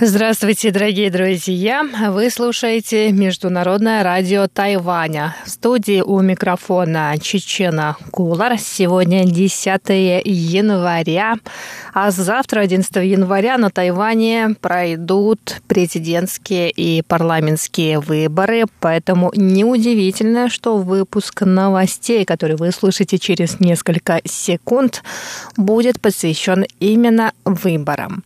Здравствуйте, дорогие друзья! Вы слушаете Международное радио Тайваня. В студии у микрофона Чечена Кулар. Сегодня 10 января, а завтра, 11 января, на Тайване пройдут президентские и парламентские выборы, поэтому неудивительно, что выпуск новостей, который вы слышите через несколько секунд, будет посвящен именно выборам.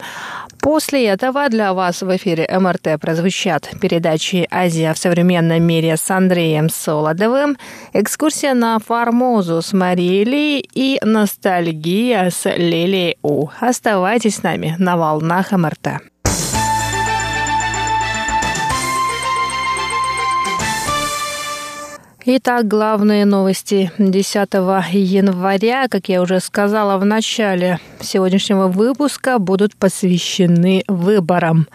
После этого для вас в эфире МРТ прозвучат передачи «Азия в современном мире» с Андреем Солодовым, экскурсия на Формозу с Марией и ностальгия с Лилией У. Оставайтесь с нами на волнах МРТ. Итак, главные новости 10 января, как я уже сказала в начале сегодняшнего выпуска, будут посвящены выборам.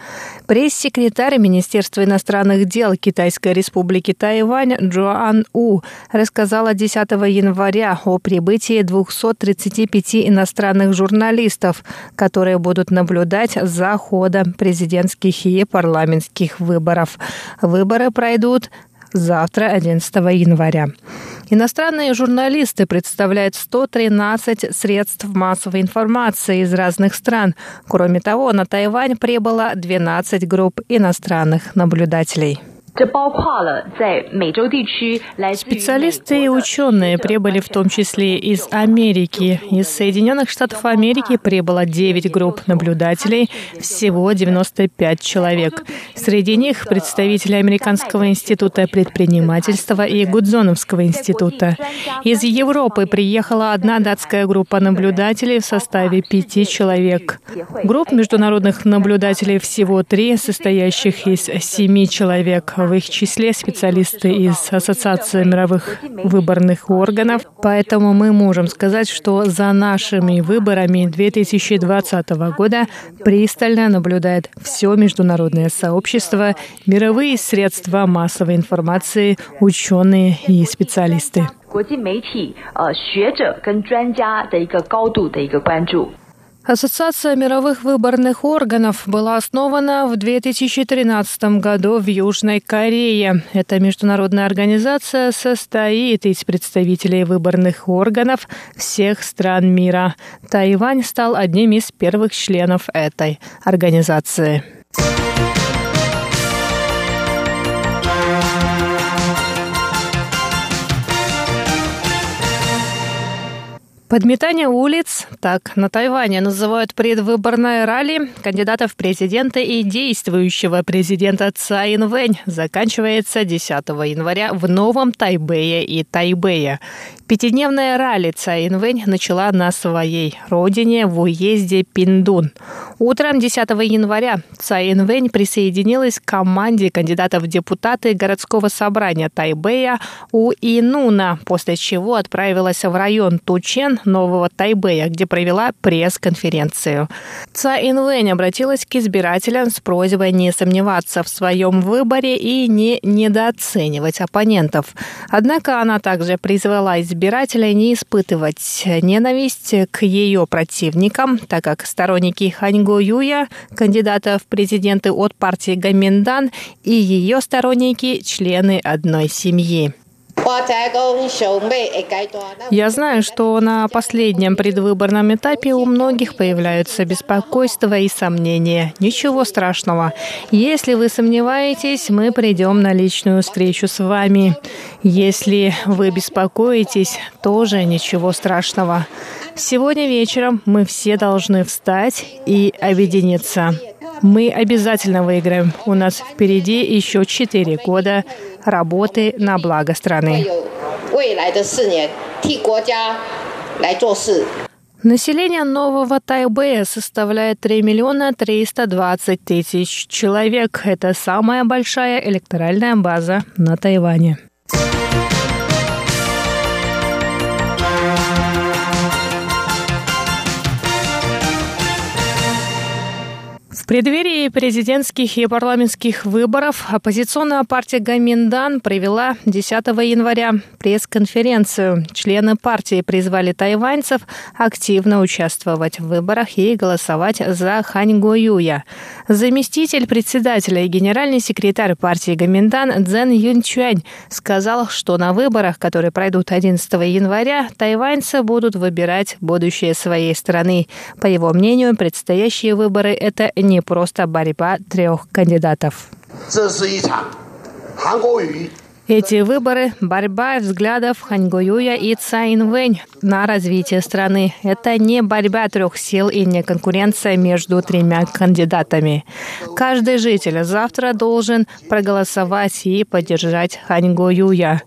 Пресс-секретарь Министерства иностранных дел Китайской республики Тайвань Джоан У рассказала 10 января о прибытии 235 иностранных журналистов, которые будут наблюдать за ходом президентских и парламентских выборов. Выборы пройдут завтра, 11 января. Иностранные журналисты представляют 113 средств массовой информации из разных стран. Кроме того, на Тайвань прибыло 12 групп иностранных наблюдателей. Специалисты и ученые прибыли в том числе из Америки. Из Соединенных Штатов Америки прибыло 9 групп наблюдателей, всего 95 человек. Среди них представители Американского института предпринимательства и Гудзоновского института. Из Европы приехала одна датская группа наблюдателей в составе пяти человек. Групп международных наблюдателей всего три, состоящих из семи человек в их числе специалисты из Ассоциации мировых выборных органов, поэтому мы можем сказать, что за нашими выборами 2020 года пристально наблюдает все международное сообщество, мировые средства массовой информации, ученые и специалисты. 国际媒体、呃学者跟专家的一个高度的一个关注。 Ассоциация мировых выборных органов была основана в 2013 году в Южной Корее. Эта международная организация состоит из представителей выборных органов всех стран мира. Тайвань стал одним из первых членов этой организации. Подметание улиц, так на Тайване называют предвыборное ралли кандидатов в президенты и действующего президента Цай Вэнь, заканчивается 10 января в Новом Тайбэе и Тайбэе. Пятидневная ралли Цай Вэнь начала на своей родине в уезде Пиндун. Утром 10 января Цай Вэнь присоединилась к команде кандидатов в депутаты городского собрания Тайбэя у Инуна, после чего отправилась в район Тучен Нового Тайбэя, где провела пресс-конференцию. Ца Инвэнь обратилась к избирателям с просьбой не сомневаться в своем выборе и не недооценивать оппонентов. Однако она также призвала избирателей не испытывать ненависть к ее противникам, так как сторонники Ханьго Юя, кандидата в президенты от партии Гаминдан, и ее сторонники – члены одной семьи. Я знаю, что на последнем предвыборном этапе у многих появляются беспокойства и сомнения. Ничего страшного. Если вы сомневаетесь, мы придем на личную встречу с вами. Если вы беспокоитесь, тоже ничего страшного. Сегодня вечером мы все должны встать и объединиться. Мы обязательно выиграем. У нас впереди еще четыре года работы на благо страны. Население Нового Тайбэя составляет 3 миллиона 320 тысяч человек. Это самая большая электоральная база на Тайване. Преддверии президентских и парламентских выборов оппозиционная партия Гаминдан провела 10 января пресс-конференцию. Члены партии призвали тайваньцев активно участвовать в выборах и голосовать за Хань Гоюя. Заместитель председателя и генеральный секретарь партии Гаминдан Цзэн Юнчуань сказал, что на выборах, которые пройдут 11 января, тайваньцы будут выбирать будущее своей страны. По его мнению, предстоящие выборы – это не не просто борьба трех кандидатов. Эти выборы – борьба взглядов Ханьгоюя и Цаин Вэнь на развитие страны. Это не борьба трех сил и не конкуренция между тремя кандидатами. Каждый житель завтра должен проголосовать и поддержать Ханьгоюя.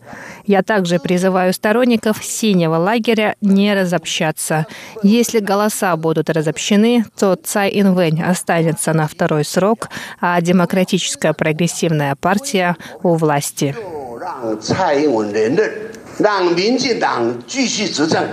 Я также призываю сторонников синего лагеря не разобщаться. Если голоса будут разобщены, то Цай Инвэнь останется на второй срок, а Демократическая прогрессивная партия у власти. 让蔡英文连任，让民进党继续执政。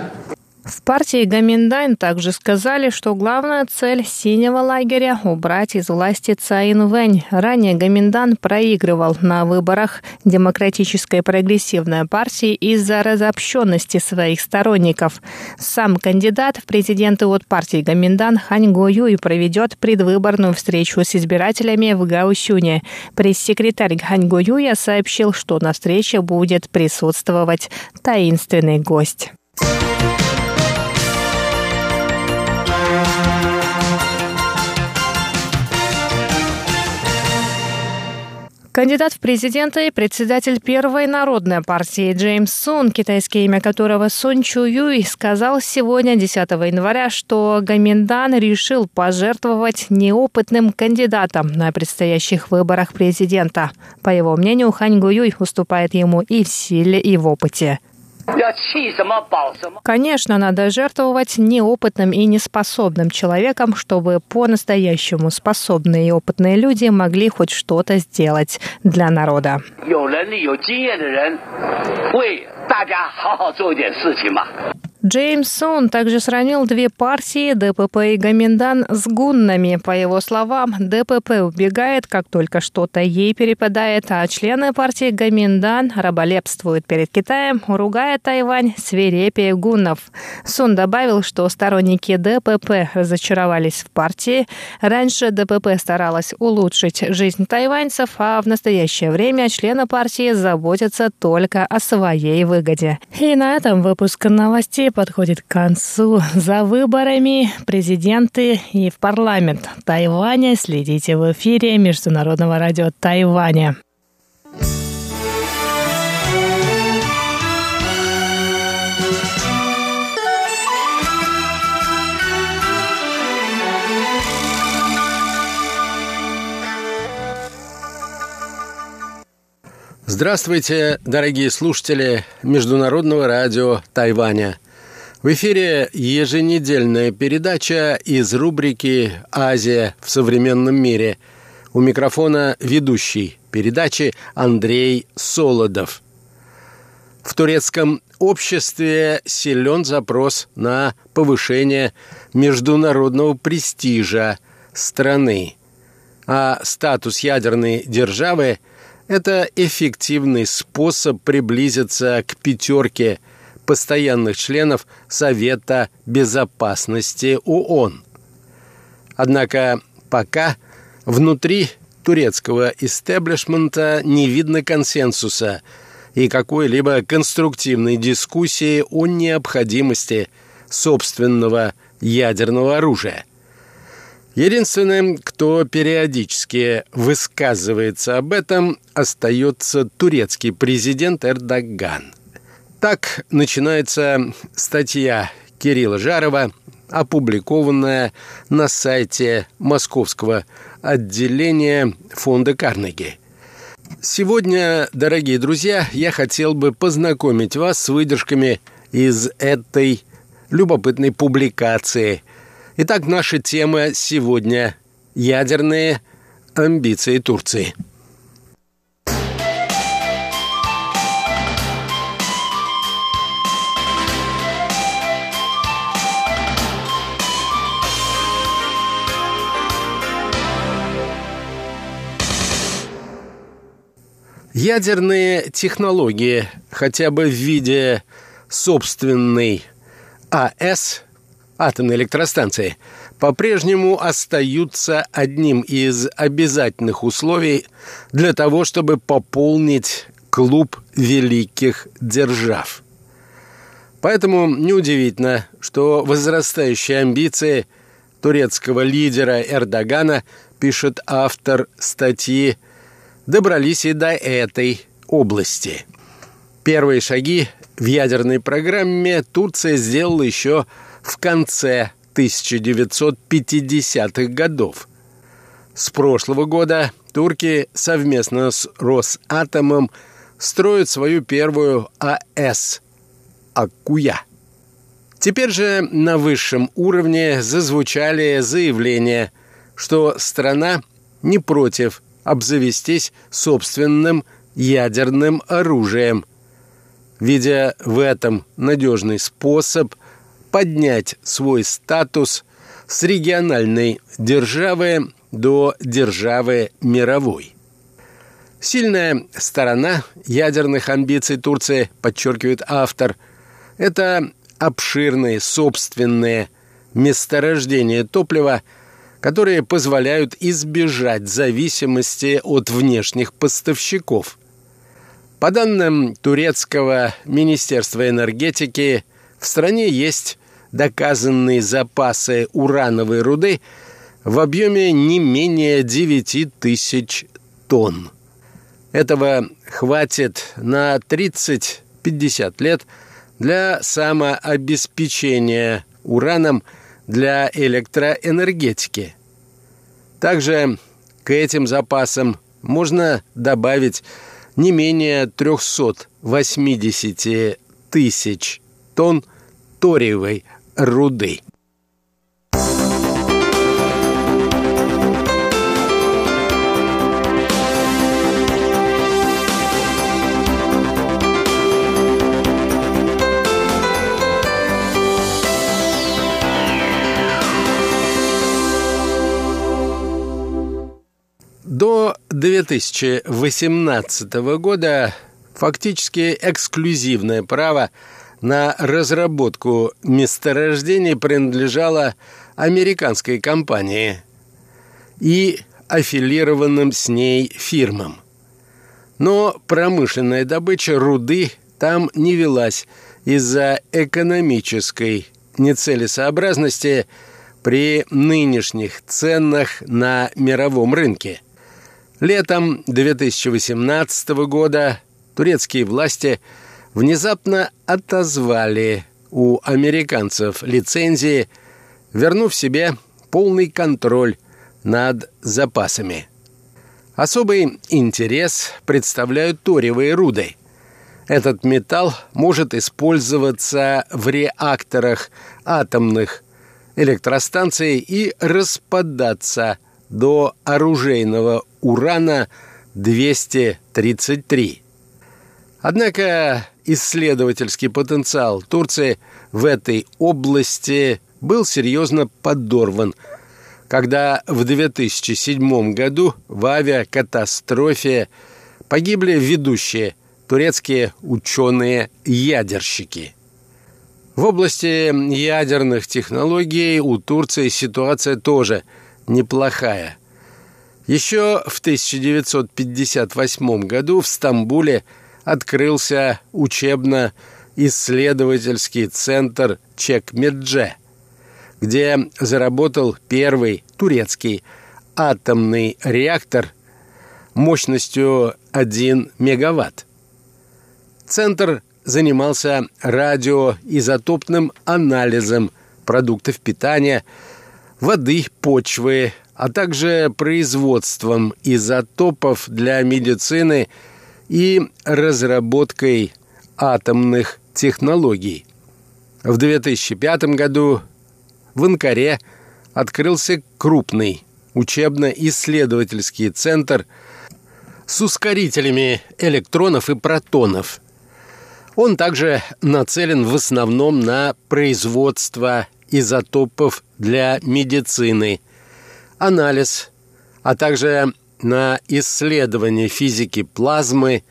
В партии Гаминдайн также сказали, что главная цель синего лагеря – убрать из власти Цаин Вэнь. Ранее Гаминдан проигрывал на выборах Демократической прогрессивной партии из-за разобщенности своих сторонников. Сам кандидат в президенты от партии Гаминдан Хань Го Юй проведет предвыборную встречу с избирателями в Гаусюне. Пресс-секретарь Хань Го Юя сообщил, что на встрече будет присутствовать таинственный гость. Кандидат в президенты и председатель первой народной партии Джеймс Сун, китайское имя которого Сун Чу Юй, сказал сегодня, 10 января, что Гаминдан решил пожертвовать неопытным кандидатом на предстоящих выборах президента. По его мнению, Хань Гу Юй уступает ему и в силе, и в опыте. Конечно, надо жертвовать неопытным и неспособным человеком, чтобы по-настоящему способные и опытные люди могли хоть что-то сделать для народа. Джеймс Сон также сравнил две партии ДПП и Гаминдан с гуннами. По его словам, ДПП убегает, как только что-то ей перепадает, а члены партии Гаминдан раболепствуют перед Китаем, ругая Тайвань свирепее гуннов. Сун добавил, что сторонники ДПП разочаровались в партии. Раньше ДПП старалась улучшить жизнь тайваньцев, а в настоящее время члены партии заботятся только о своей выгоде. И на этом выпуск новостей подходит к концу. За выборами президенты и в парламент Тайваня следите в эфире Международного радио Тайваня. Здравствуйте, дорогие слушатели Международного радио Тайваня – в эфире еженедельная передача из рубрики «Азия в современном мире». У микрофона ведущий передачи Андрей Солодов. В турецком обществе силен запрос на повышение международного престижа страны. А статус ядерной державы – это эффективный способ приблизиться к пятерке – постоянных членов Совета Безопасности ООН. Однако пока внутри турецкого истеблишмента не видно консенсуса и какой-либо конструктивной дискуссии о необходимости собственного ядерного оружия. Единственным, кто периодически высказывается об этом, остается турецкий президент Эрдоган – так начинается статья Кирилла Жарова, опубликованная на сайте Московского отделения фонда Карнеги. Сегодня, дорогие друзья, я хотел бы познакомить вас с выдержками из этой любопытной публикации. Итак, наша тема сегодня – ядерные амбиции Турции – Ядерные технологии, хотя бы в виде собственной АЭС, атомной электростанции, по-прежнему остаются одним из обязательных условий для того, чтобы пополнить клуб великих держав. Поэтому неудивительно, что возрастающие амбиции турецкого лидера Эрдогана, пишет автор статьи, добрались и до этой области. Первые шаги в ядерной программе Турция сделала еще в конце 1950-х годов. С прошлого года турки совместно с Росатомом строят свою первую АЭС «Аккуя». Теперь же на высшем уровне зазвучали заявления, что страна не против обзавестись собственным ядерным оружием, видя в этом надежный способ поднять свой статус с региональной державы до державы мировой. Сильная сторона ядерных амбиций Турции, подчеркивает автор, это обширные собственные месторождения топлива, которые позволяют избежать зависимости от внешних поставщиков. По данным турецкого Министерства энергетики, в стране есть доказанные запасы урановой руды в объеме не менее 9 тысяч тонн. Этого хватит на 30-50 лет для самообеспечения ураном для электроэнергетики. Также к этим запасам можно добавить не менее 380 тысяч тонн ториевой руды. До 2018 года фактически эксклюзивное право на разработку месторождений принадлежало американской компании и аффилированным с ней фирмам. Но промышленная добыча руды там не велась из-за экономической нецелесообразности при нынешних ценах на мировом рынке – Летом 2018 года турецкие власти внезапно отозвали у американцев лицензии, вернув себе полный контроль над запасами. Особый интерес представляют торевые руды. Этот металл может использоваться в реакторах атомных электростанций и распадаться до оружейного урана-233. Однако исследовательский потенциал Турции в этой области был серьезно подорван, когда в 2007 году в авиакатастрофе погибли ведущие турецкие ученые-ядерщики. В области ядерных технологий у Турции ситуация тоже неплохая. Еще в 1958 году в Стамбуле открылся учебно-исследовательский центр Чекмедже, где заработал первый турецкий атомный реактор мощностью 1 мегаватт. Центр занимался радиоизотопным анализом продуктов питания, воды, почвы, а также производством изотопов для медицины и разработкой атомных технологий. В 2005 году в Анкаре открылся крупный учебно-исследовательский центр с ускорителями электронов и протонов. Он также нацелен в основном на производство изотопов для медицины – анализ, а также на исследование физики плазмы,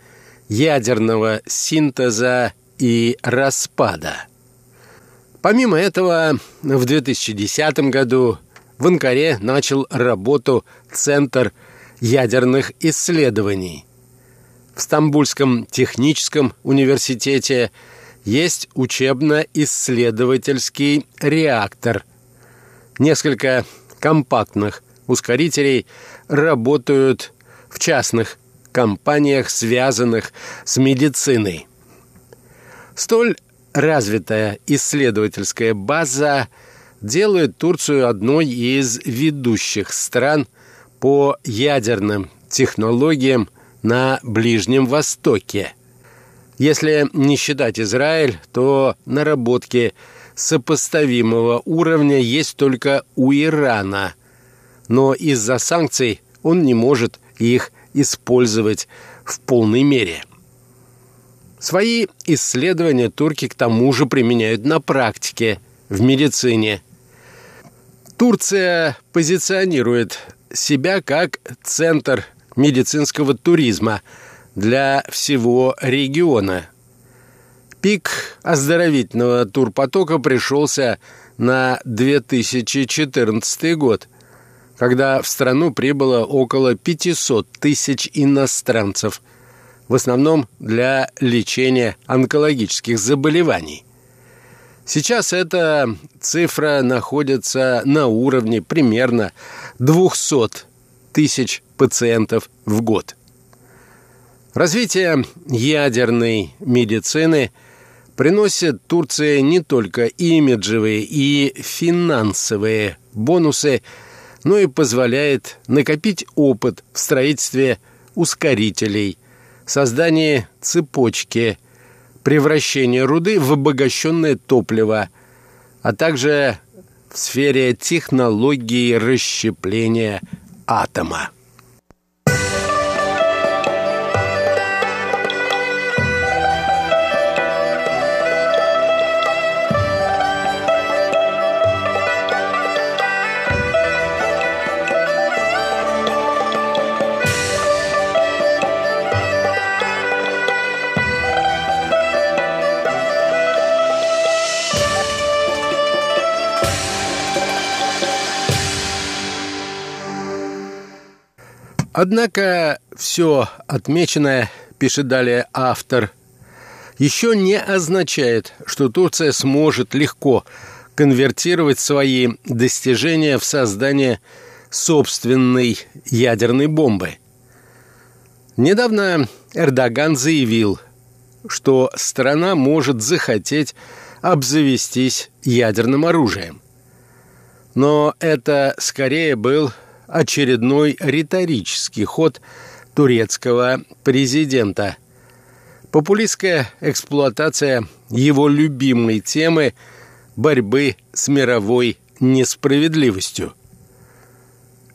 ядерного синтеза и распада. Помимо этого, в 2010 году в Анкаре начал работу Центр ядерных исследований. В Стамбульском техническом университете есть учебно-исследовательский реактор. Несколько компактных ускорителей работают в частных компаниях, связанных с медициной. Столь развитая исследовательская база делает Турцию одной из ведущих стран по ядерным технологиям на Ближнем Востоке. Если не считать Израиль, то наработки сопоставимого уровня есть только у Ирана, но из-за санкций он не может их использовать в полной мере. Свои исследования турки к тому же применяют на практике, в медицине. Турция позиционирует себя как центр медицинского туризма для всего региона. Пик оздоровительного турпотока пришелся на 2014 год, когда в страну прибыло около 500 тысяч иностранцев – в основном для лечения онкологических заболеваний. Сейчас эта цифра находится на уровне примерно 200 тысяч пациентов в год. Развитие ядерной медицины приносит Турции не только имиджевые и финансовые бонусы, но и позволяет накопить опыт в строительстве ускорителей – создание цепочки, превращение руды в обогащенное топливо, а также в сфере технологии расщепления атома. Однако все отмеченное, пишет далее автор, еще не означает, что Турция сможет легко конвертировать свои достижения в создание собственной ядерной бомбы. Недавно Эрдоган заявил, что страна может захотеть обзавестись ядерным оружием. Но это скорее был очередной риторический ход турецкого президента. Популистская эксплуатация его любимой темы борьбы с мировой несправедливостью.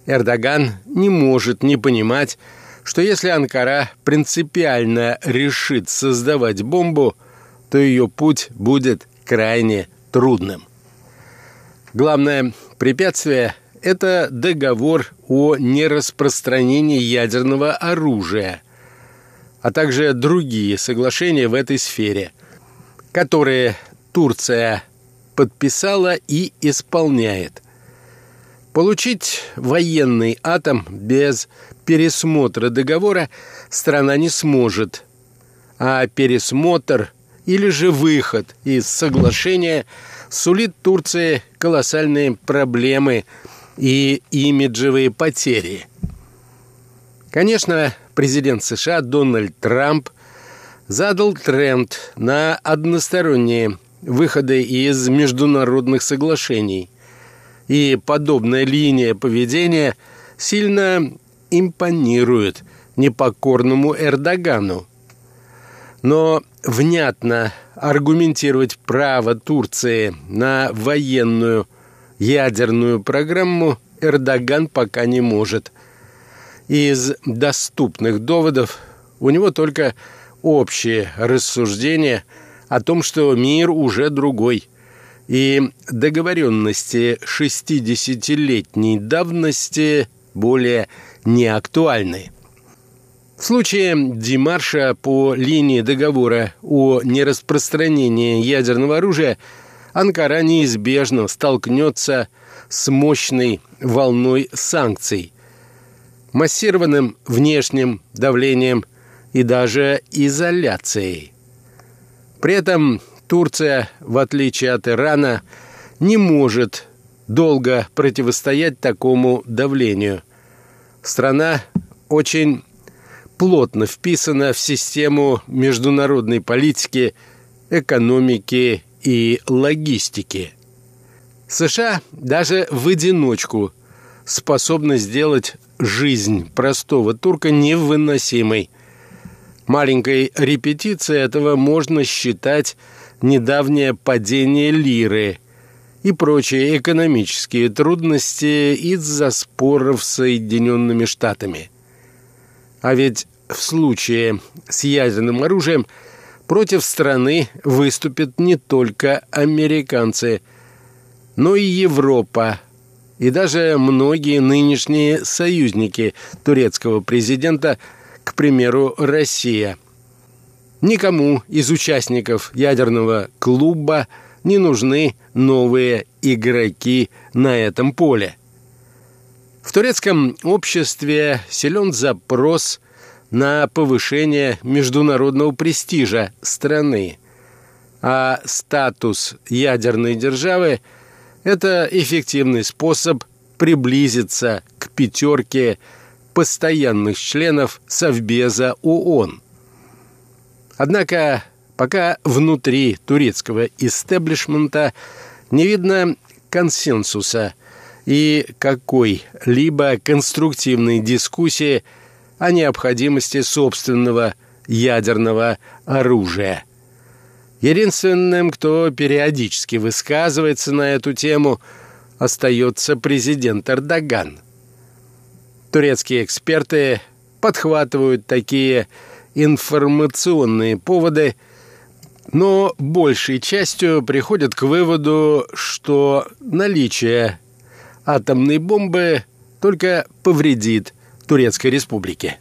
Эрдоган не может не понимать, что если Анкара принципиально решит создавать бомбу, то ее путь будет крайне трудным. Главное препятствие это договор о нераспространении ядерного оружия, а также другие соглашения в этой сфере, которые Турция подписала и исполняет. Получить военный атом без пересмотра договора страна не сможет, а пересмотр или же выход из соглашения сулит Турции колоссальные проблемы – и имиджевые потери. Конечно, президент США Дональд Трамп задал тренд на односторонние выходы из международных соглашений. И подобная линия поведения сильно импонирует непокорному Эрдогану. Но внятно аргументировать право Турции на военную ядерную программу Эрдоган пока не может. Из доступных доводов у него только общее рассуждение о том, что мир уже другой, и договоренности 60-летней давности более не актуальны. В случае демарша по линии договора о нераспространении ядерного оружия Анкара неизбежно столкнется с мощной волной санкций, массированным внешним давлением и даже изоляцией. При этом Турция, в отличие от Ирана, не может долго противостоять такому давлению. Страна очень плотно вписана в систему международной политики, экономики и логистики. США даже в одиночку способны сделать жизнь простого турка невыносимой. Маленькой репетицией этого можно считать недавнее падение лиры и прочие экономические трудности из-за споров с Соединенными Штатами. А ведь в случае с ядерным оружием против страны выступят не только американцы, но и Европа, и даже многие нынешние союзники турецкого президента, к примеру, Россия. Никому из участников ядерного клуба не нужны новые игроки на этом поле – в турецком обществе силен запрос на повышение международного престижа страны, а статус ядерной державы – это эффективный способ приблизиться к пятерке постоянных членов Совбеза ООН. Однако пока внутри турецкого истеблишмента не видно консенсуса – и какой-либо конструктивной дискуссии о необходимости собственного ядерного оружия. Единственным, кто периодически высказывается на эту тему, остается президент Эрдоган. Турецкие эксперты подхватывают такие информационные поводы, но большей частью приходят к выводу, что наличие атомной бомбы только повредит Турецкой Республике.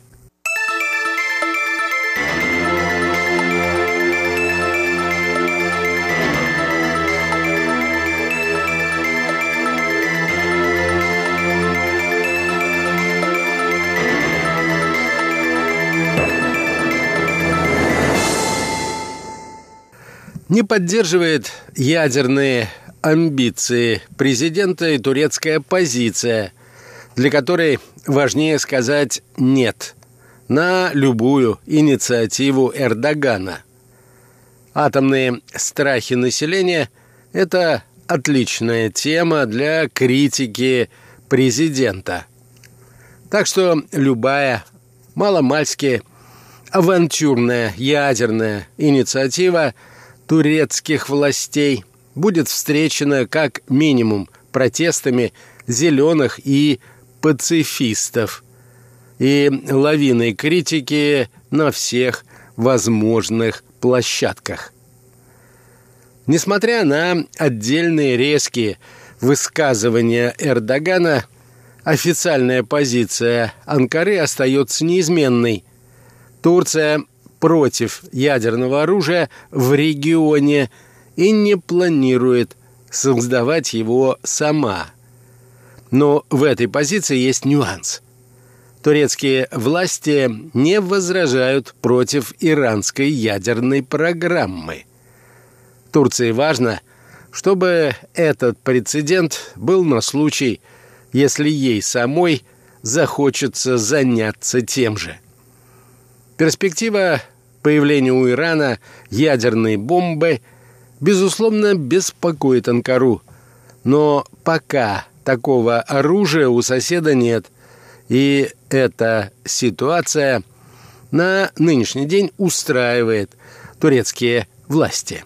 не поддерживает ядерные амбиции президента и турецкая позиция, для которой важнее сказать «нет» на любую инициативу Эрдогана. Атомные страхи населения – это отличная тема для критики президента. Так что любая маломальски авантюрная ядерная инициатива турецких властей – будет встречена как минимум протестами зеленых и пацифистов и лавиной критики на всех возможных площадках. Несмотря на отдельные резкие высказывания Эрдогана, официальная позиция Анкары остается неизменной. Турция против ядерного оружия в регионе – и не планирует создавать его сама. Но в этой позиции есть нюанс. Турецкие власти не возражают против иранской ядерной программы. Турции важно, чтобы этот прецедент был на случай, если ей самой захочется заняться тем же. Перспектива появления у Ирана ядерной бомбы – безусловно, беспокоит Анкару. Но пока такого оружия у соседа нет. И эта ситуация на нынешний день устраивает турецкие власти.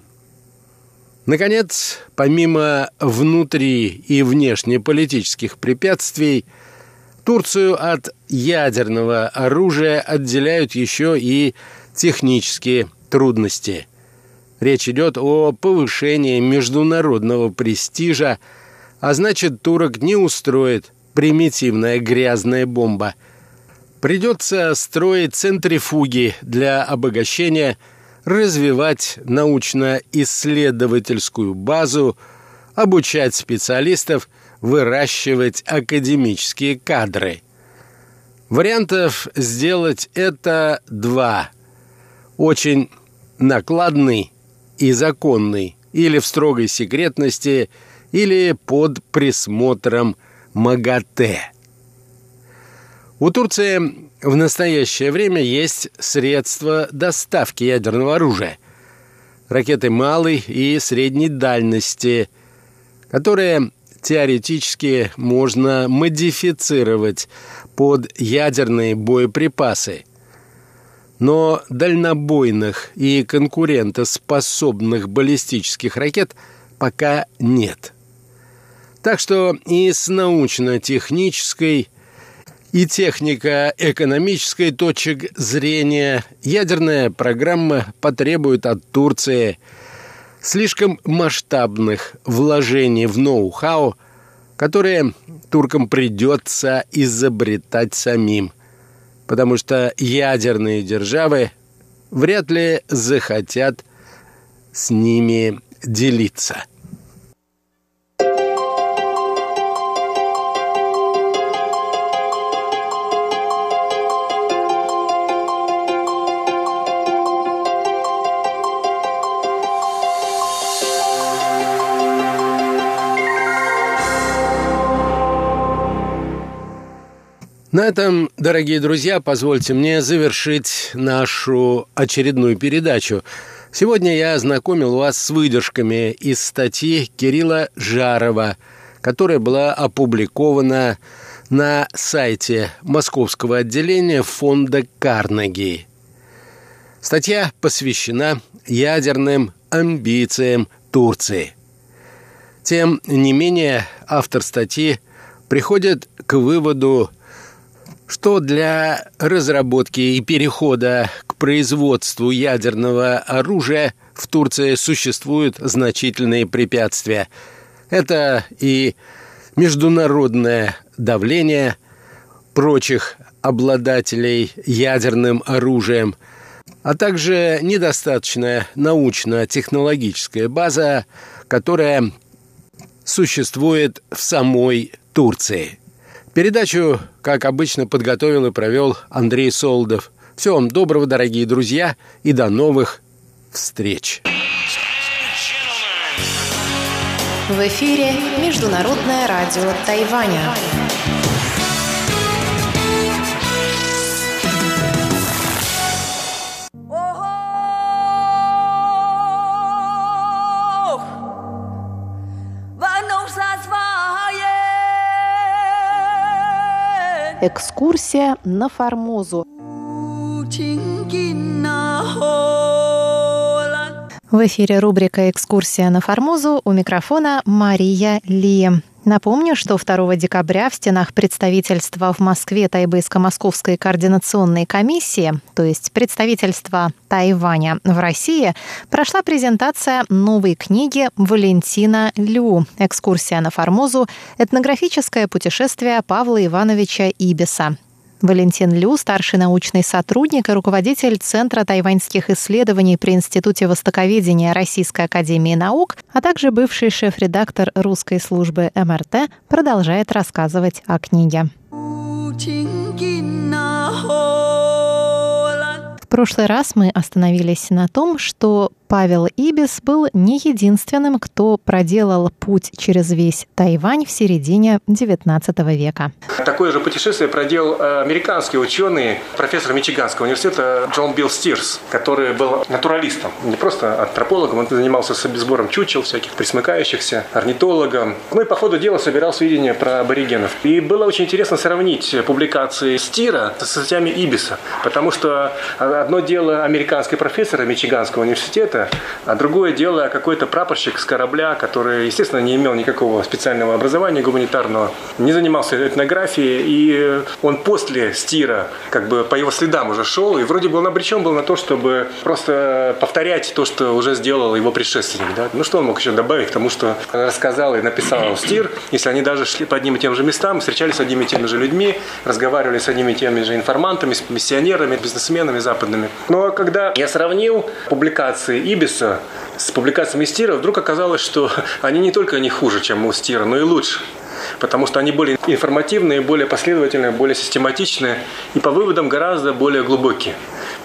Наконец, помимо внутри и внешнеполитических препятствий, Турцию от ядерного оружия отделяют еще и технические трудности – Речь идет о повышении международного престижа, а значит, турок не устроит примитивная грязная бомба, Придется строить центрифуги для обогащения, развивать научно-исследовательскую базу, обучать специалистов, выращивать академические кадры. Вариантов сделать это два. Очень накладный и законный, или в строгой секретности, или под присмотром МАГАТЭ. У Турции в настоящее время есть средства доставки ядерного оружия. Ракеты малой и средней дальности, которые теоретически можно модифицировать под ядерные боеприпасы. Но дальнобойных и конкурентоспособных баллистических ракет пока нет. Так что и с научно-технической и технико-экономической точек зрения ядерная программа потребует от Турции слишком масштабных вложений в ноу-хау, которые туркам придется изобретать самим, потому что ядерные державы вряд ли захотят с ними делиться. На этом, дорогие друзья, позвольте мне завершить нашу очередную передачу. Сегодня я ознакомил вас с выдержками из статьи Кирилла Жарова, которая была опубликована на сайте Московского отделения фонда Карнеги. Статья посвящена ядерным амбициям Турции. Тем не менее, автор статьи приходит к выводу, что для разработки и перехода к производству ядерного оружия в Турции существуют значительные препятствия. Это и международное давление прочих обладателей ядерным оружием, а также недостаточная научно-технологическая база, которая существует в самой Турции – Передачу, как обычно, подготовил и провел Андрей Солдов. Всего вам доброго, дорогие друзья, и до новых встреч. В эфире Международное радио Тайваня. Экскурсия на Формозу. В эфире рубрика «Экскурсия на Формозу» у микрофона Мария Ли. Напомню, что 2 декабря в стенах представительства в Москве Тайбэйско-Московской координационной комиссии, то есть представительства Тайваня в России, прошла презентация новой книги Валентина Лю «Экскурсия на Формозу. Этнографическое путешествие Павла Ивановича Ибиса». Валентин Лю, старший научный сотрудник и руководитель Центра тайваньских исследований при Институте востоковедения Российской академии наук, а также бывший шеф-редактор русской службы МРТ, продолжает рассказывать о книге. В прошлый раз мы остановились на том, что Павел Ибис был не единственным, кто проделал путь через весь Тайвань в середине XIX века. Такое же путешествие проделал э, американский ученый, профессор Мичиганского университета Джон Билл Стирс, который был натуралистом, не просто антропологом, он занимался сбором чучел, всяких присмыкающихся, орнитологом. Ну и по ходу дела собирал сведения про аборигенов. И было очень интересно сравнить публикации Стира с статьями Ибиса, потому что одно дело американский профессор Мичиганского университета, это. А другое дело какой-то прапорщик с корабля, который, естественно, не имел никакого специального образования гуманитарного, не занимался этнографией, и он после стира, как бы по его следам уже шел, и вроде бы он обречен был на то, чтобы просто повторять то, что уже сделал его предшественник. Да? Ну что он мог еще добавить к тому, что рассказал и написал стир, если они даже шли по одним и тем же местам, встречались с одними и теми же людьми, разговаривали с одними и теми же информантами, с миссионерами, бизнесменами западными. Но когда я сравнил публикации Ибиса с публикациями Стира, вдруг оказалось, что они не только не хуже, чем у но и лучше. Потому что они более информативные, более последовательные, более систематичные и по выводам гораздо более глубокие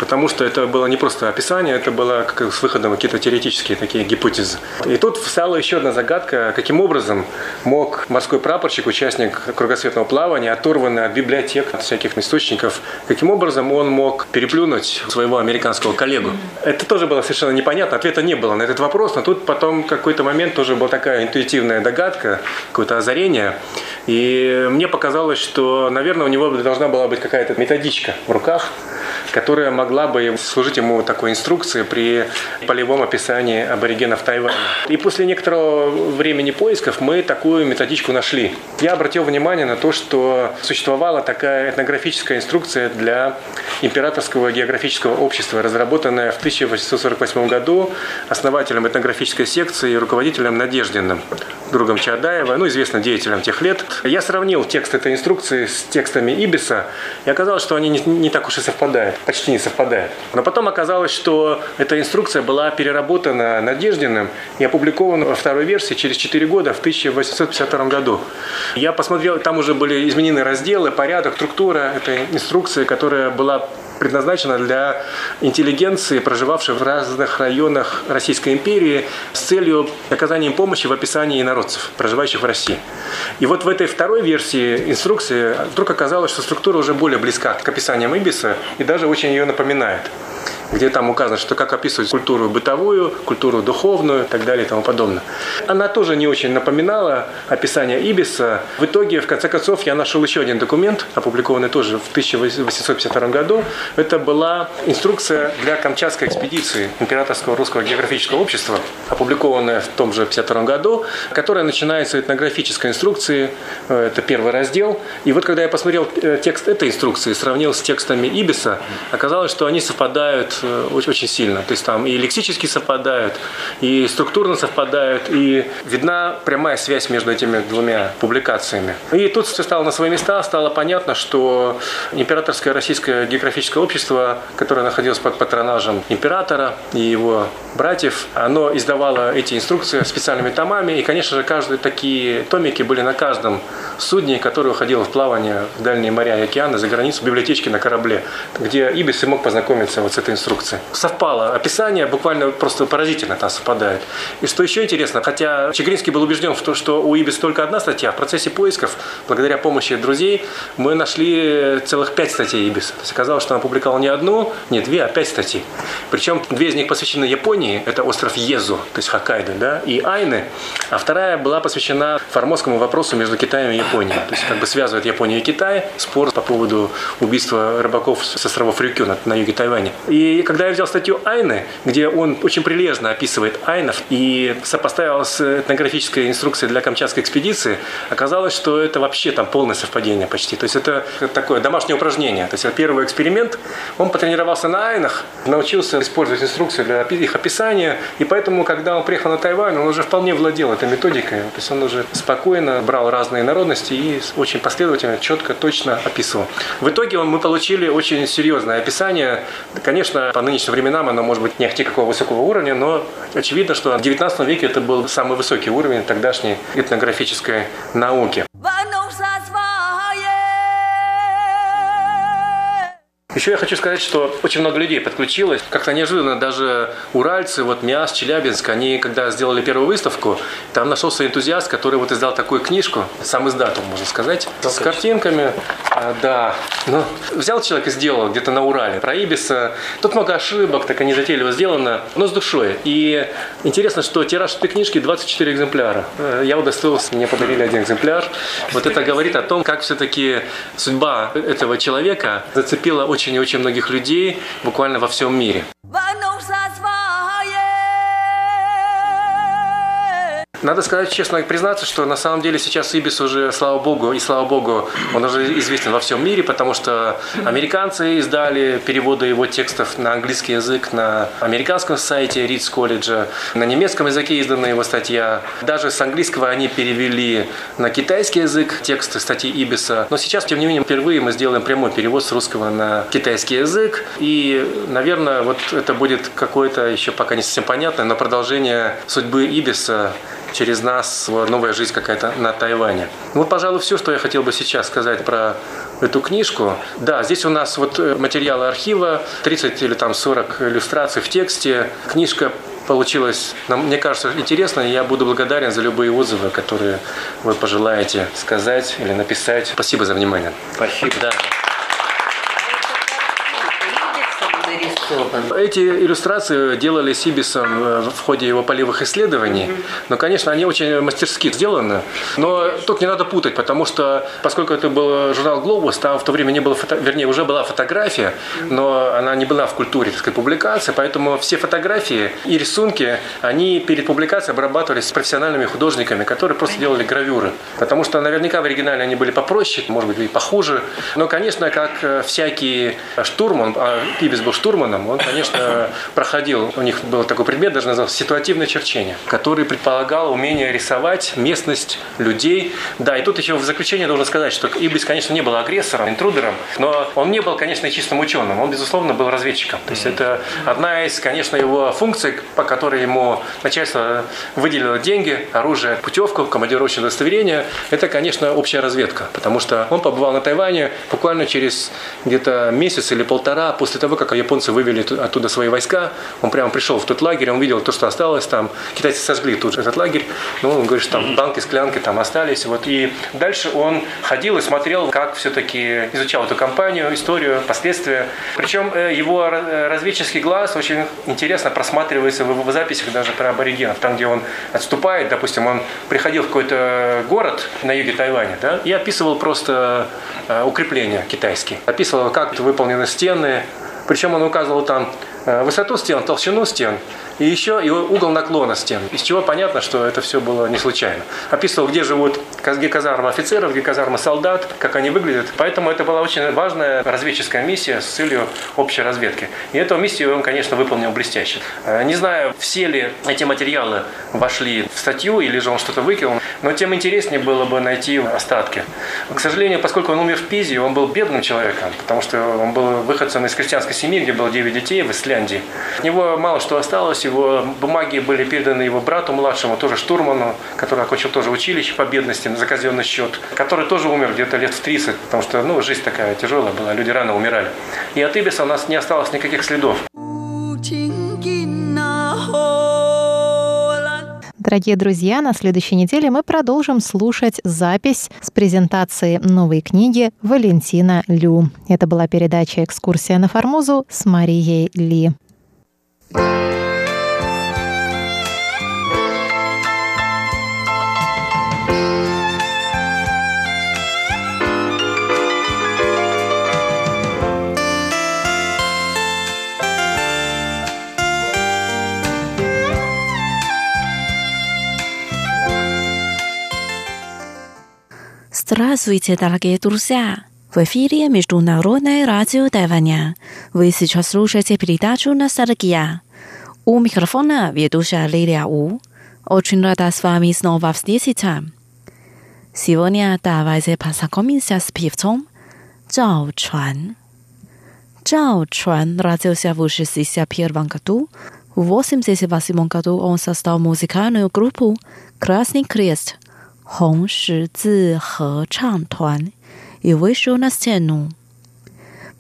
потому что это было не просто описание, это было как с выходом какие-то теоретические такие гипотезы. И тут встала еще одна загадка, каким образом мог морской прапорщик, участник кругосветного плавания, оторванный от библиотек, от всяких источников, каким образом он мог переплюнуть своего американского коллегу. Это тоже было совершенно непонятно, ответа не было на этот вопрос, но тут потом какой-то момент тоже была такая интуитивная догадка, какое-то озарение, и мне показалось, что, наверное, у него должна была быть какая-то методичка в руках, которая могла бы служить ему такой инструкцией при полевом описании аборигенов Тайваня. И после некоторого времени поисков мы такую методичку нашли. Я обратил внимание на то, что существовала такая этнографическая инструкция для Императорского географического общества, разработанная в 1848 году основателем этнографической секции и руководителем Надеждиным, другом Чадаева, ну, известным деятелем тех лет. Я сравнил текст этой инструкции с текстами Ибиса, и оказалось, что они не, не так уж и совпадают почти не совпадает. Но потом оказалось, что эта инструкция была переработана Надеждиным и опубликована во второй версии через 4 года в 1852 году. Я посмотрел, там уже были изменены разделы, порядок, структура этой инструкции, которая была предназначена для интеллигенции, проживавшей в разных районах Российской империи, с целью оказания им помощи в описании инородцев, проживающих в России. И вот в этой второй версии инструкции вдруг оказалось, что структура уже более близка к описаниям Ибиса и даже очень ее напоминает где там указано, что как описывать культуру бытовую, культуру духовную и так далее и тому подобное. Она тоже не очень напоминала описание Ибиса. В итоге, в конце концов, я нашел еще один документ, опубликованный тоже в 1852 году. Это была инструкция для Камчатской экспедиции Императорского русского географического общества, опубликованная в том же 52 году, которая начинается этнографической инструкции. Это первый раздел. И вот когда я посмотрел э, текст этой инструкции, сравнил с текстами Ибиса, оказалось, что они совпадают Э, очень сильно. То есть там и лексически совпадают, и структурно совпадают, и видна прямая связь между этими двумя публикациями. И тут все стало на свои места, стало понятно, что Императорское российское географическое общество, которое находилось под патронажем императора и его братьев, оно издавало эти инструкции специальными томами, и, конечно же, каждые такие томики были на каждом судне, которое уходило в плавание в дальние моря и океаны, за границу, библиотечки на корабле, где Ибис и мог познакомиться вот с этой инструкцией инструкции. Совпало. Описание буквально просто поразительно там совпадает. И что еще интересно, хотя Чегринский был убежден в том, что у Ибис только одна статья, в процессе поисков, благодаря помощи друзей, мы нашли целых пять статей Ибис. То есть оказалось, что он опубликовал не одну, не две, а пять статей. Причем две из них посвящены Японии, это остров Езу, то есть Хоккайдо, да, и Айны, а вторая была посвящена формозскому вопросу между Китаем и Японией. То есть как бы связывает Японию и Китай, спор по поводу убийства рыбаков с островов Рюкю на, на юге Тайваня. И и когда я взял статью Айны, где он очень прилежно описывает Айнов и сопоставил с этнографической инструкцией для Камчатской экспедиции, оказалось, что это вообще там полное совпадение почти. То есть это такое домашнее упражнение. То есть это первый эксперимент. Он потренировался на Айнах, научился использовать инструкции для их описания, и поэтому, когда он приехал на Тайвань, он уже вполне владел этой методикой. То есть он уже спокойно брал разные народности и очень последовательно, четко, точно описывал. В итоге мы получили очень серьезное описание. Конечно, по нынешним временам оно может быть не ахти какого высокого уровня, но очевидно, что в 19 веке это был самый высокий уровень тогдашней этнографической науки. Еще я хочу сказать, что очень много людей подключилось. Как-то неожиданно даже уральцы, вот МИАС, Челябинск, они когда сделали первую выставку, там нашелся энтузиаст, который вот издал такую книжку, сам издатом, можно сказать, с картинками. А, да. Ну, взял человек и сделал где-то на Урале про Ибиса. Тут много ошибок, так они затейливо сделано, но с душой. И интересно, что тираж этой книжки 24 экземпляра. Э, я удостоился, мне подарили один экземпляр. Вот это говорит о том, как все-таки судьба этого человека зацепила очень очень и очень многих людей буквально во всем мире. Надо сказать честно, признаться, что на самом деле сейчас Ибис уже, слава богу, и слава богу, он уже известен во всем мире, потому что американцы издали переводы его текстов на английский язык на американском сайте Ридс колледжа, на немецком языке издана его статья. Даже с английского они перевели на китайский язык тексты статьи Ибиса. Но сейчас, тем не менее, впервые мы сделаем прямой перевод с русского на китайский язык. И, наверное, вот это будет какое-то еще пока не совсем понятное, но продолжение судьбы Ибиса через нас новая жизнь какая-то на Тайване. Вот, пожалуй, все, что я хотел бы сейчас сказать про эту книжку. Да, здесь у нас вот э, материалы архива, 30 или там 40 иллюстраций в тексте. Книжка получилась, мне кажется, интересно, я буду благодарен за любые отзывы, которые вы пожелаете сказать или написать. Спасибо за внимание. Спасибо. Да. Эти иллюстрации делали Сибисом э, в ходе его полевых исследований. Но, конечно, они очень мастерски сделаны. Но тут не надо путать, потому что, поскольку это был журнал «Глобус», там в то время не было, фото... вернее, уже была фотография, но она не была в культуре, так сказать, публикации, поэтому все фотографии и рисунки, они перед публикацией обрабатывались профессиональными художниками, которые просто делали гравюры. Потому что наверняка в оригинале они были попроще, может быть, и похуже. Но, конечно, как э, всякий штурман, а Пибис был штурманом, там. Он, конечно, проходил, у них был такой предмет, даже назывался ситуативное черчение, который предполагал умение рисовать местность людей. Да, и тут еще в заключение должен сказать, что Ибис, конечно, не был агрессором, интрудером, но он не был, конечно, чистым ученым. Он, безусловно, был разведчиком. То есть это одна из, конечно, его функций, по которой ему начальство выделило деньги, оружие, путевку, командировочное удостоверение. Это, конечно, общая разведка, потому что он побывал на Тайване буквально через где-то месяц или полтора после того, как японцы вывели вывели оттуда свои войска. Он прямо пришел в тот лагерь, он видел то, что осталось там. Китайцы сожгли тут же этот лагерь. Ну, он говорит, что там банки, склянки там остались. Вот. И дальше он ходил и смотрел, как все-таки изучал эту кампанию, историю, последствия. Причем э, его разведческий глаз очень интересно просматривается в его записях даже про аборигенов. Там, где он отступает, допустим, он приходил в какой-то город на юге Тайваня да, и описывал просто э, укрепления китайские. Описывал, как выполнены стены, причем он указывал там э, высоту стен, толщину стен и еще и угол наклона стен, из чего понятно, что это все было не случайно. Описывал, где живут, где казармы офицеров, где казармы солдат, как они выглядят. Поэтому это была очень важная разведческая миссия с целью общей разведки. И эту миссию он, конечно, выполнил блестяще. Э, не знаю, все ли эти материалы вошли в статью или же он что-то выкинул, но тем интереснее было бы найти остатки. К сожалению, поскольку он умер в Пизе, он был бедным человеком, потому что он был выходцем из крестьянской семьи, где было 9 детей в Исляндии. От него мало что осталось, его бумаги были переданы его брату младшему, тоже штурману, который окончил тоже училище по бедности за казенный счет, который тоже умер где-то лет в 30, потому что ну, жизнь такая тяжелая была, люди рано умирали. И от Ибиса у нас не осталось никаких следов. Дорогие друзья, на следующей неделе мы продолжим слушать запись с презентации новой книги Валентина Лю. Это была передача «Экскурсия на Формозу» с Марией Ли. Здравствуйте, дорогие друзья! В эфире Международное радио Тайваня. Вы сейчас слушаете передачу «Ностальгия». У микрофона ведущая Лилия У. Очень рада с вами снова встретиться. Сегодня давайте познакомимся с певцом Чжао Чуан. Чжао Чуан родился в 61 году. В 88 году он создал музыкальную группу «Красный крест», 红十字合唱团 и вышел на сцену.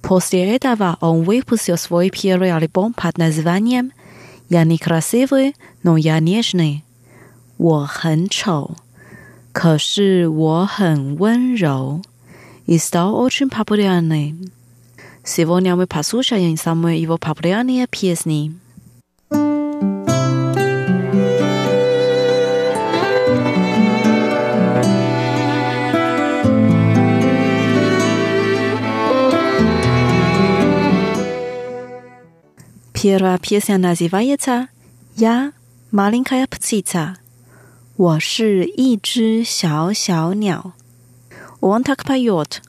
После этого он выпустил свой первый альбом под названием «Я некрасивый, но я нежный». 我很丑，可是我很温柔。И стал очень популярным. Сегодня мы послушаем самые его популярные песни. Первая пьеса называется «Я маленькая птица». «Я 一只小小鸟». Он так поет.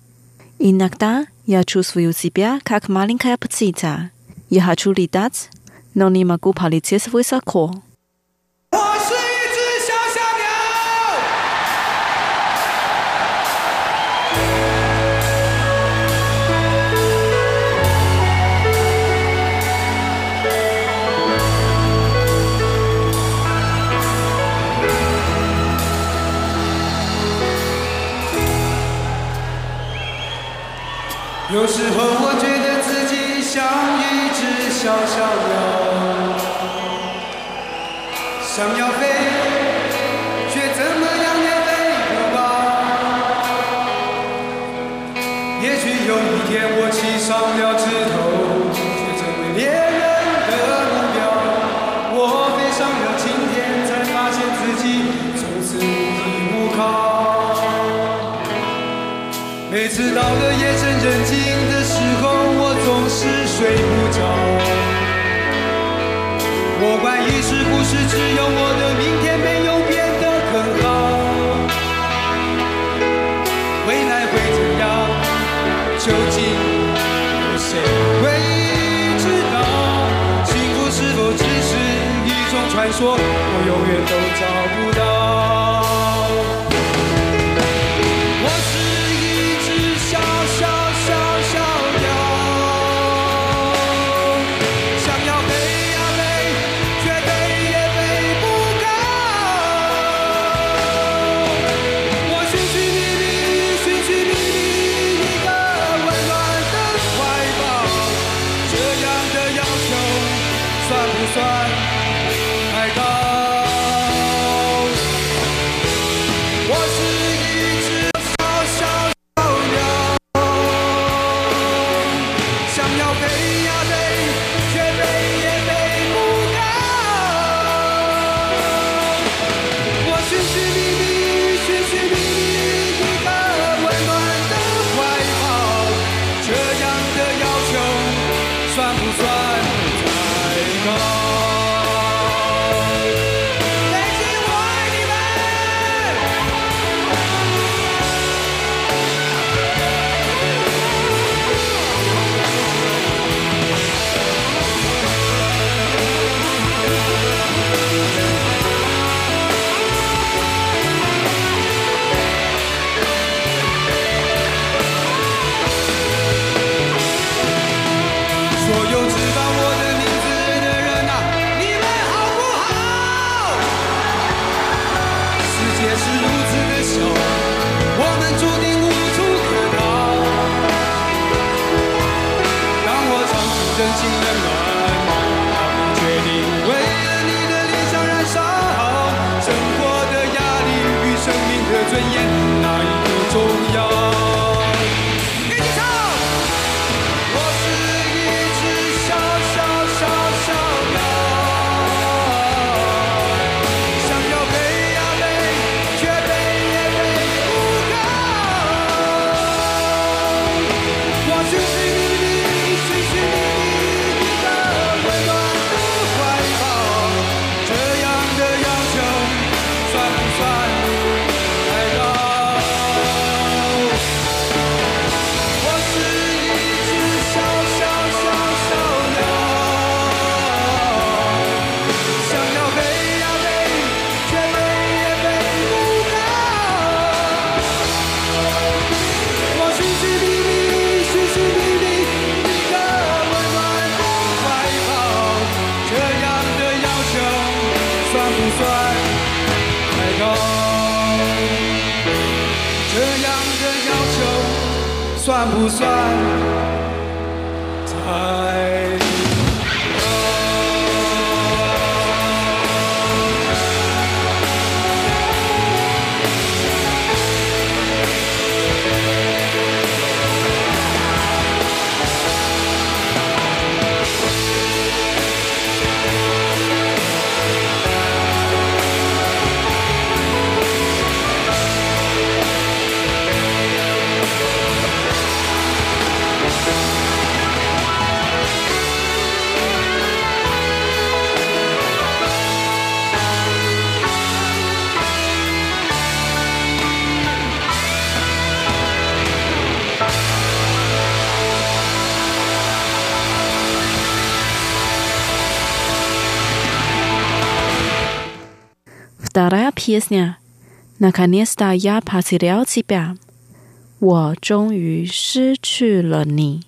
Иногда я чувствую себя как маленькая птица. Я хочу летать, но не могу полететь высоко. 有时候我怀疑是不是只有我的明天没有变得更好未来会怎样究竟有谁会知道？幸福是否只是一种传说我永远都找皮斯尼亚，那卡涅斯塔也爬起了七边。我终于失去了你。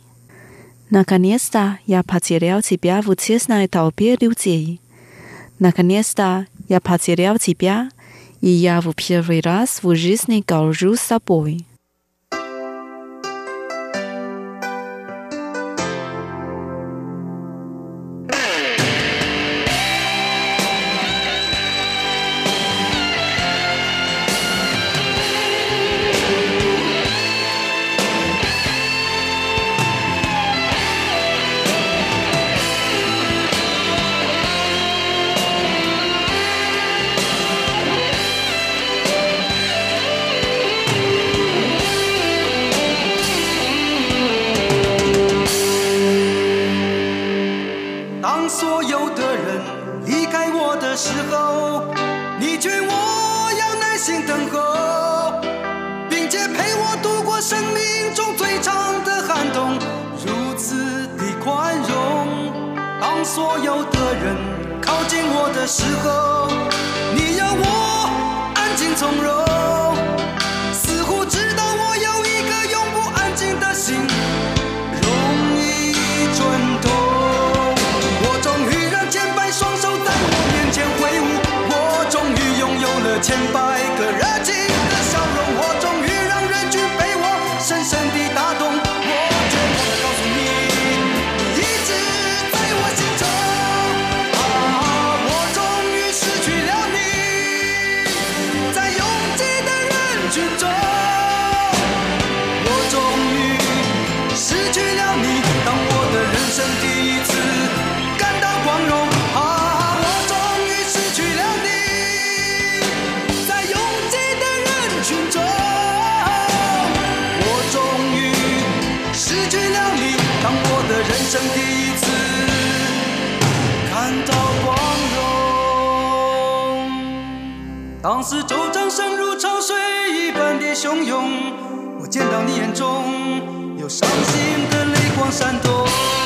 那卡涅斯塔也爬起了七边，乌皮斯那一道边六节。那卡涅斯塔也爬起了七边，伊亚乌皮尔维拉斯乌吉斯尼考朱萨波伊。当四周掌声如潮水一般的汹涌我见到你眼中有伤心的泪光闪动。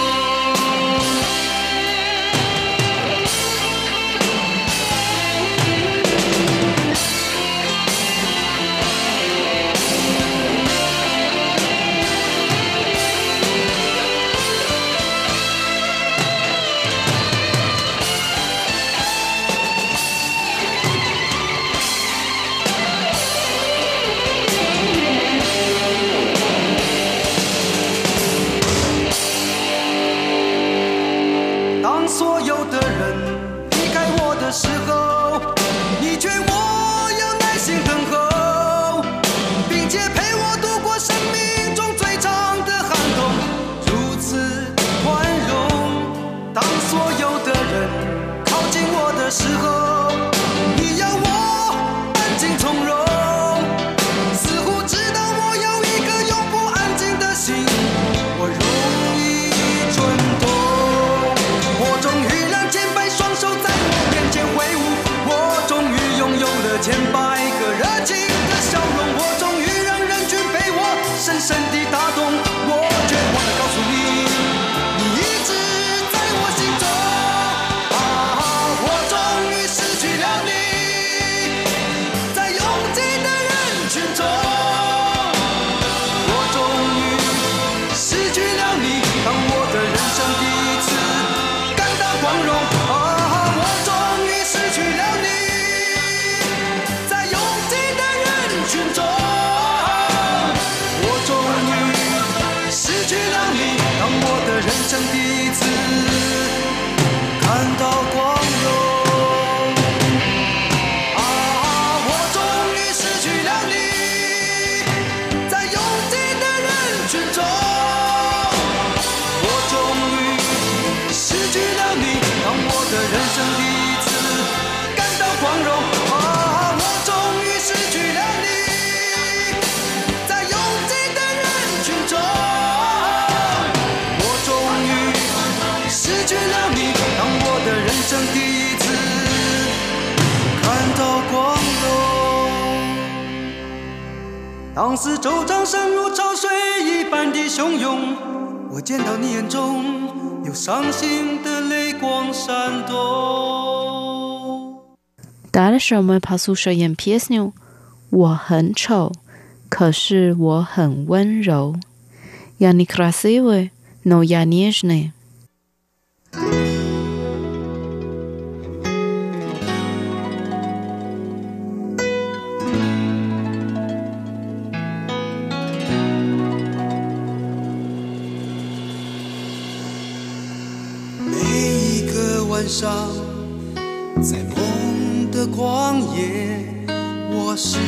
当四周掌声如潮水一般的汹涌，我见到你眼中有伤心的泪光闪动。我们跑宿舍演 PS。我很丑，可是我很温柔。Я не красивый, но я нежный。在梦的旷野，我是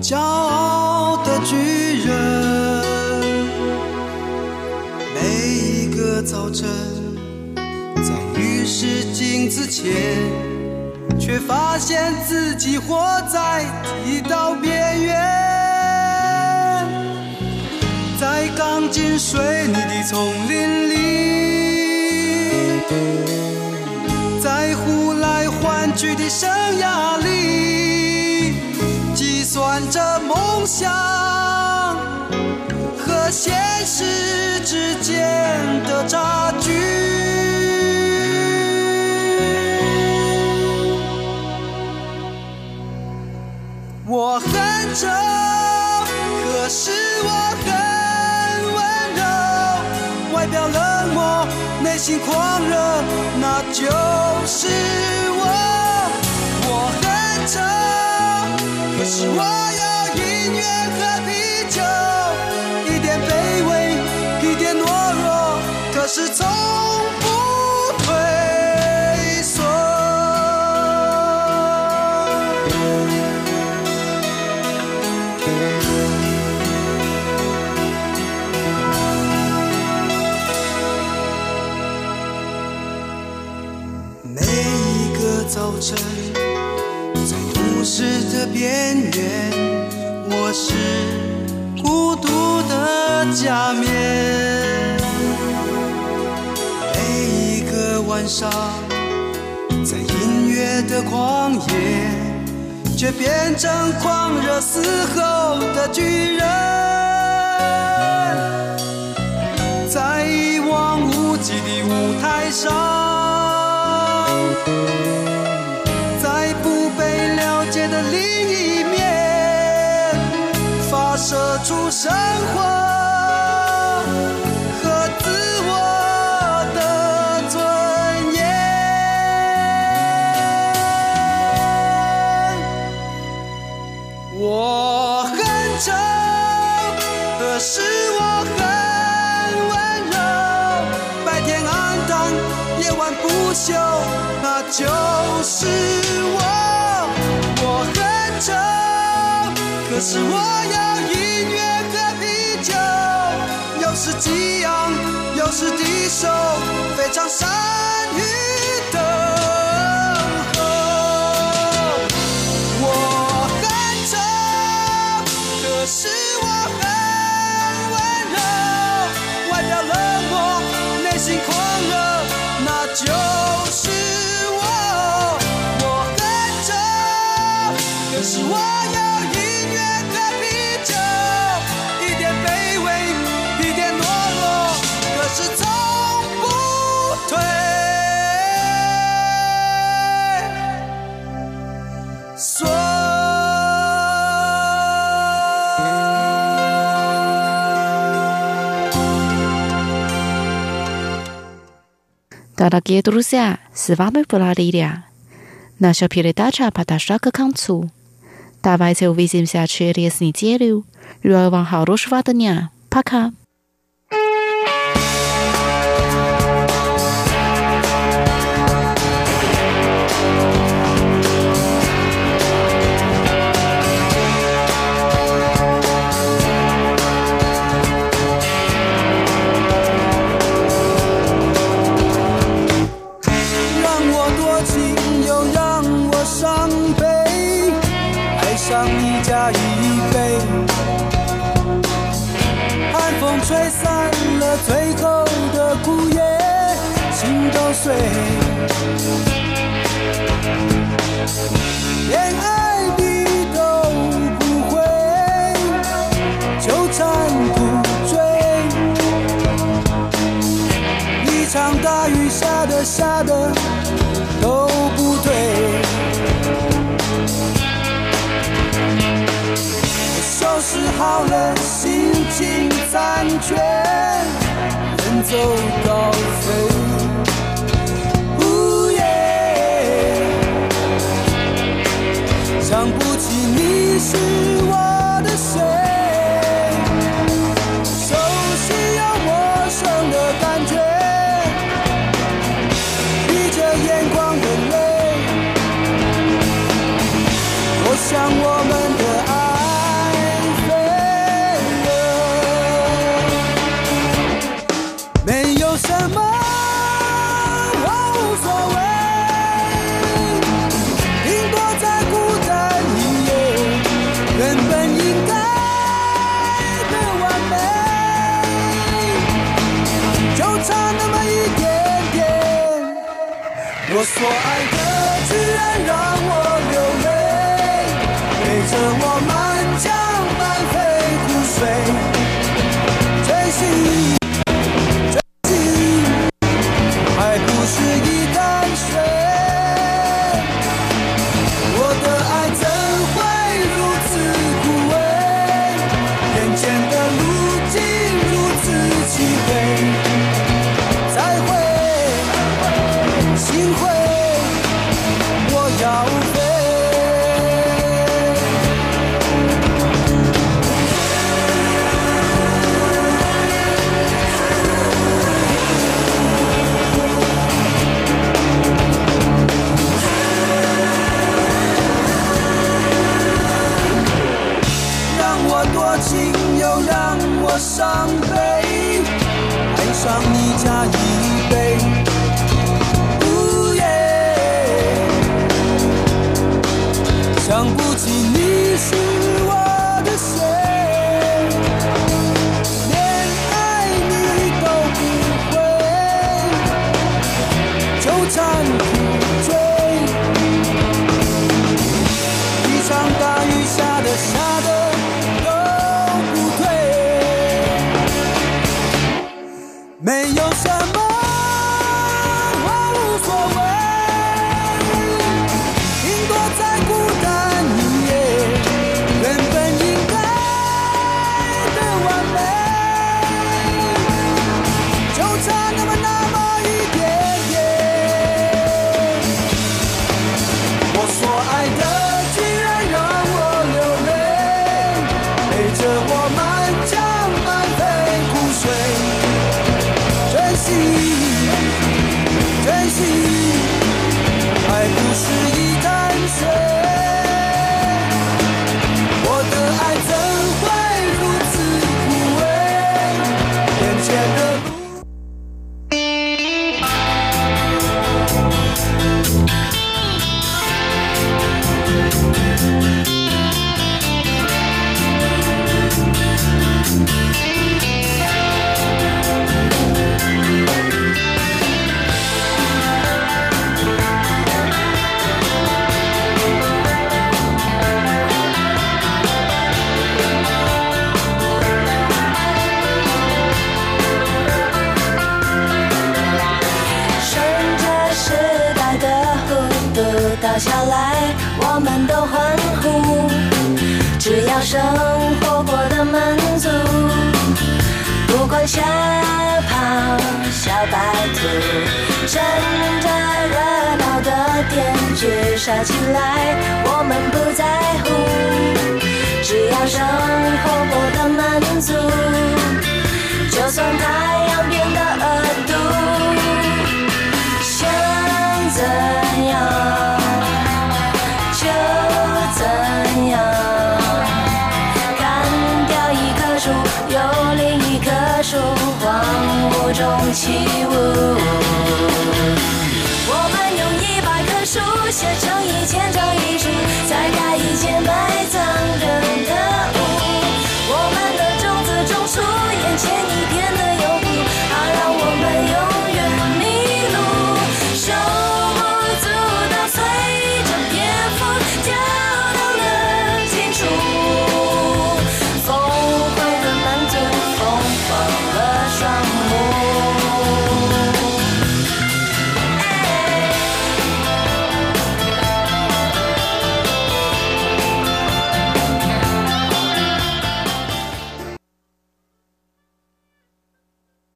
骄傲的巨人。每一个早晨，在浴室镜子前，却发现自己活在剃刀边缘。在钢筋水泥的丛林里，去的生涯里，计算着梦想和现实之间的差距。我很丑，可是我很温柔，外表冷漠，内心狂热，那就是。我可是我有音乐和啤酒，一点卑微，一点懦弱，可是从的边缘，我是孤独的假面。每一个晚上，在音乐的旷野，却变成狂热嘶吼的巨人。在一望无际的舞台上，生活。Дорогие друзья, с вами была Лилия. Наша передача подошла к концу. Давайте увидимся через неделю. Желаю вам хорошего дня. Пока. 当一加已飞，寒风吹散了最后的枯叶，心都碎，连爱你都不会纠缠不追。一场大雨，下的下的。好人心情残缺远走高飞呜耶！想不起你是我的谁熟悉又陌生的感觉闭着眼眶的泪我想我爱的居然让我流泪，陪着我满江满飞湖水，珍惜。